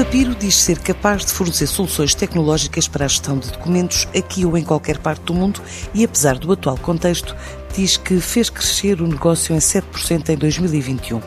Papiro diz ser capaz de fornecer soluções tecnológicas para a gestão de documentos aqui ou em qualquer parte do mundo e, apesar do atual contexto, diz que fez crescer o negócio em 7% em 2021.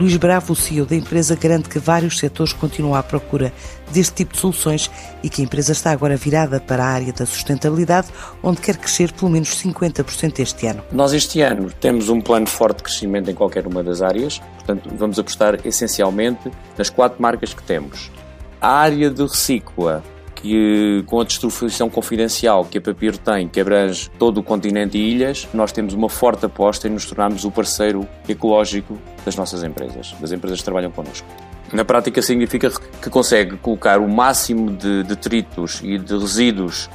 Luís Bravo, o CEO da empresa, garante que vários setores continuam à procura deste tipo de soluções e que a empresa está agora virada para a área da sustentabilidade, onde quer crescer pelo menos 50% este ano. Nós este ano temos um plano forte de crescimento em qualquer uma das áreas, portanto vamos apostar essencialmente nas quatro marcas que temos. A área de recicla que com a distribuição confidencial que a Papiro tem, que abrange todo o continente e ilhas, nós temos uma forte aposta em nos tornarmos o parceiro ecológico das nossas empresas, das empresas que trabalham connosco. Na prática significa que consegue colocar o máximo de detritos e de resíduos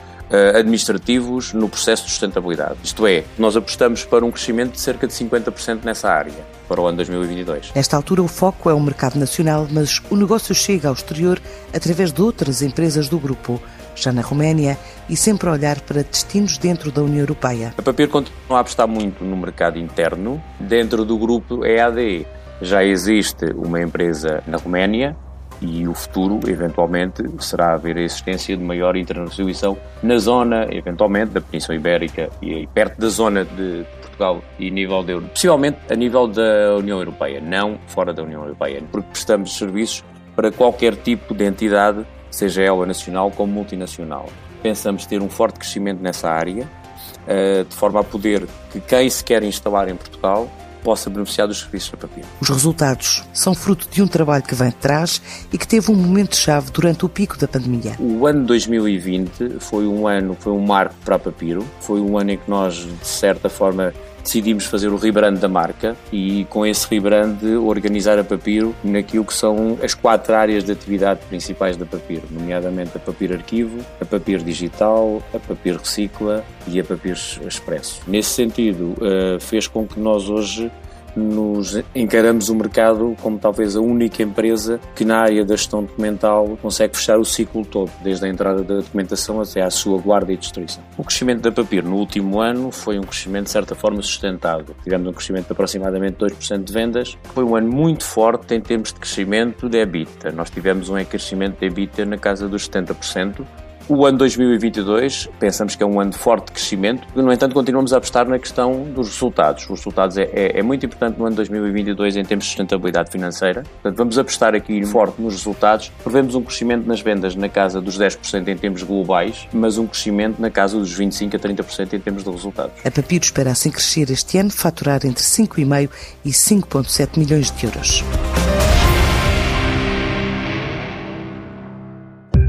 administrativos no processo de sustentabilidade. Isto é, nós apostamos para um crescimento de cerca de 50% nessa área para o ano 2022. Nesta altura, o foco é o mercado nacional, mas o negócio chega ao exterior através de outras empresas do grupo, já na Roménia, e sempre a olhar para destinos dentro da União Europeia. A Papir continua a apostar muito no mercado interno. Dentro do grupo EADE já existe uma empresa na Roménia, e o futuro, eventualmente, será haver a existência de maior internacionalização na zona, eventualmente, da Península Ibérica e perto da zona de Portugal e nível de possivelmente a nível da União Europeia, não fora da União Europeia, porque prestamos serviços para qualquer tipo de entidade, seja ela nacional como multinacional. Pensamos ter um forte crescimento nessa área, eh, de forma a poder que quem se quer instalar em Portugal possa beneficiar dos serviços da Papiro. Os resultados são fruto de um trabalho que vem de trás e que teve um momento-chave durante o pico da pandemia. O ano 2020 foi um ano, foi um marco para a Papiro, foi um ano em que nós, de certa forma, decidimos fazer o rebrand da marca e com esse rebrand organizar a Papiro naquilo que são as quatro áreas de atividade principais da Papiro, nomeadamente a Papiro Arquivo, a Papiro Digital, a Papiro Recicla e a Papiro Expresso. Nesse sentido, eh, fez com que nós hoje nos encaramos o mercado como talvez a única empresa que na área da gestão documental consegue fechar o ciclo todo, desde a entrada da documentação até à sua guarda e destruição. O crescimento da Papir no último ano foi um crescimento de certa forma sustentado. Tivemos um crescimento de aproximadamente 2% de vendas. Foi um ano muito forte em termos de crescimento de EBITDA. Nós tivemos um crescimento de EBITDA na casa dos 70%, o ano 2022 pensamos que é um ano de forte crescimento, no entanto continuamos a apostar na questão dos resultados. Os resultados é, é, é muito importante no ano 2022 em termos de sustentabilidade financeira, portanto vamos apostar aqui forte nos resultados. Prevemos um crescimento nas vendas na casa dos 10% em termos globais, mas um crescimento na casa dos 25% a 30% em termos de resultados. A Papiro espera assim crescer este ano, faturar entre 5,5 e 5,7 milhões de euros.